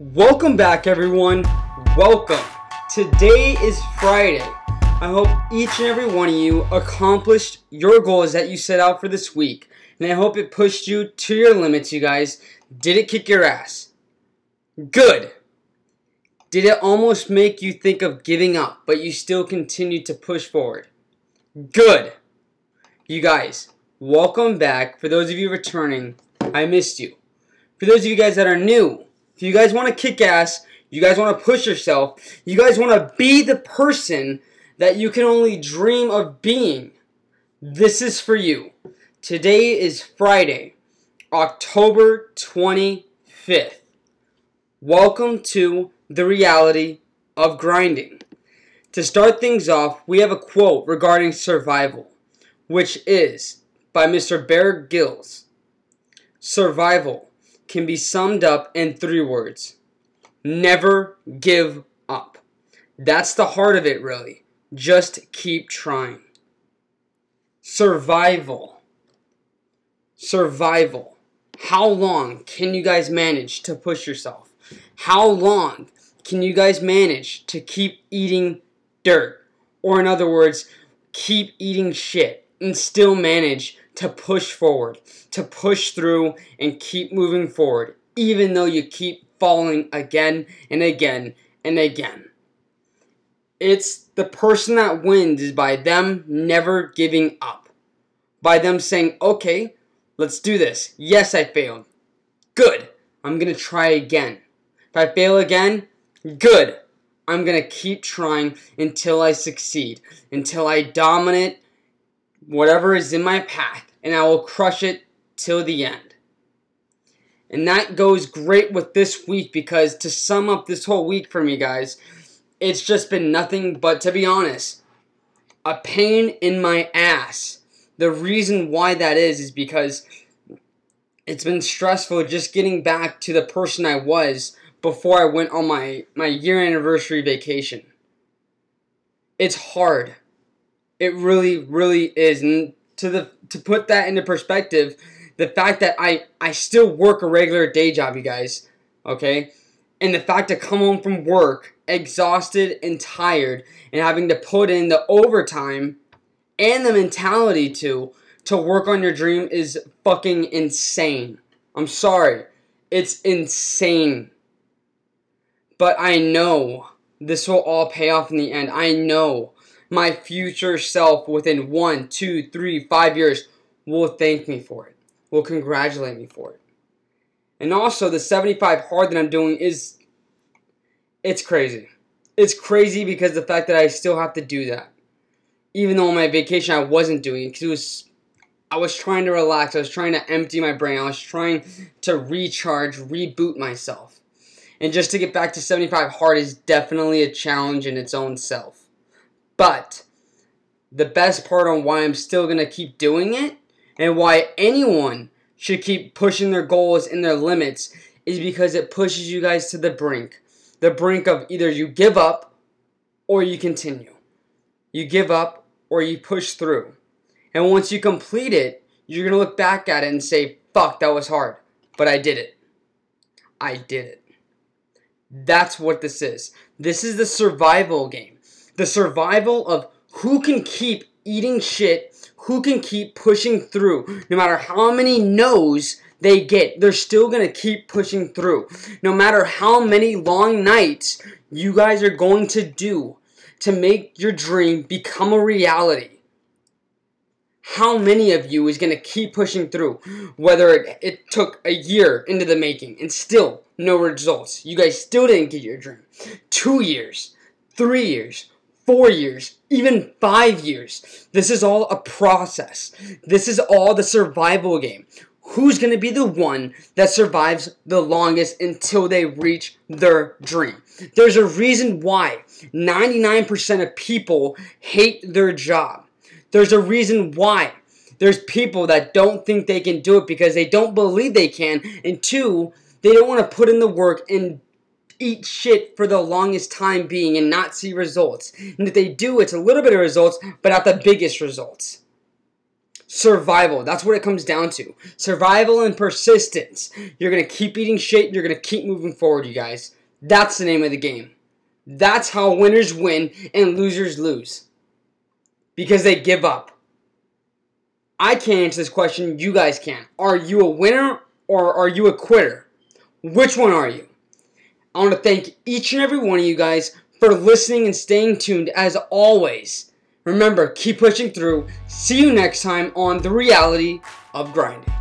Welcome back, everyone. Welcome. Today is Friday. I hope each and every one of you accomplished your goals that you set out for this week. And I hope it pushed you to your limits, you guys. Did it kick your ass? Good. Did it almost make you think of giving up, but you still continued to push forward? Good. You guys, welcome back. For those of you returning, I missed you. For those of you guys that are new, if you guys want to kick ass, you guys want to push yourself, you guys want to be the person that you can only dream of being, this is for you. Today is Friday, October 25th. Welcome to the reality of grinding. To start things off, we have a quote regarding survival, which is by Mr. Bear Grylls Survival can be summed up in three words never give up. That's the heart of it, really. Just keep trying. Survival. Survival. How long can you guys manage to push yourself? How long can you guys manage to keep eating dirt? Or, in other words, keep eating shit and still manage to push forward, to push through and keep moving forward, even though you keep falling again and again and again. It's the person that wins is by them never giving up. By them saying, okay, let's do this. Yes, I failed. Good. I'm going to try again. If I fail again, good. I'm going to keep trying until I succeed, until I dominate whatever is in my path, and I will crush it till the end. And that goes great with this week because to sum up this whole week for me, guys, it's just been nothing but, to be honest, a pain in my ass. The reason why that is is because it's been stressful just getting back to the person I was before I went on my, my year anniversary vacation. It's hard. It really, really is. And to the to put that into perspective, the fact that I I still work a regular day job, you guys, okay, and the fact to come home from work exhausted and tired and having to put in the overtime and the mentality to to work on your dream is fucking insane. I'm sorry. It's insane. But I know this will all pay off in the end. I know my future self within one, two, three, five years will thank me for it, will congratulate me for it. And also, the 75 hard that I'm doing is, it's crazy. It's crazy because the fact that I still have to do that. Even though on my vacation I wasn't doing it because it was, I was trying to relax. I was trying to empty my brain. I was trying to recharge, reboot myself. And just to get back to 75 hard is definitely a challenge in its own self. But the best part on why I'm still going to keep doing it and why anyone should keep pushing their goals and their limits is because it pushes you guys to the brink. The brink of either you give up or you continue. You give up or you push through. And once you complete it, you're going to look back at it and say, fuck, that was hard. But I did it. I did it. That's what this is. This is the survival game the survival of who can keep eating shit, who can keep pushing through, no matter how many no's they get, they're still gonna keep pushing through. No matter how many long nights you guys are going to do to make your dream become a reality. How many of you is gonna keep pushing through? Whether it, it took a year into the making and still no results. You guys still didn't get your dream. Two years, three years, four years, even five years. This is all a process. This is all the survival game. Who's going to be the one that survives the longest until they reach their dream? There's a reason why 99% of people hate their job. There's a reason why there's people that don't think they can do it because they don't believe they can, and two, they don't want to put in the work and eat shit for the longest time being and not see results. And if they do, it's a little bit of results, but not the biggest results. Survival. That's what it comes down to. Survival and persistence. You're going to keep eating shit. You're going to keep moving forward, you guys. That's the name of the game. That's how winners win and losers lose. Because they give up. I can't answer this question. You guys can. Are you a winner or are you a quitter? Which one are you? I want to thank each and every one of you guys for listening and staying tuned as always. Remember, keep pushing through. See you next time on The Reality of Grinding.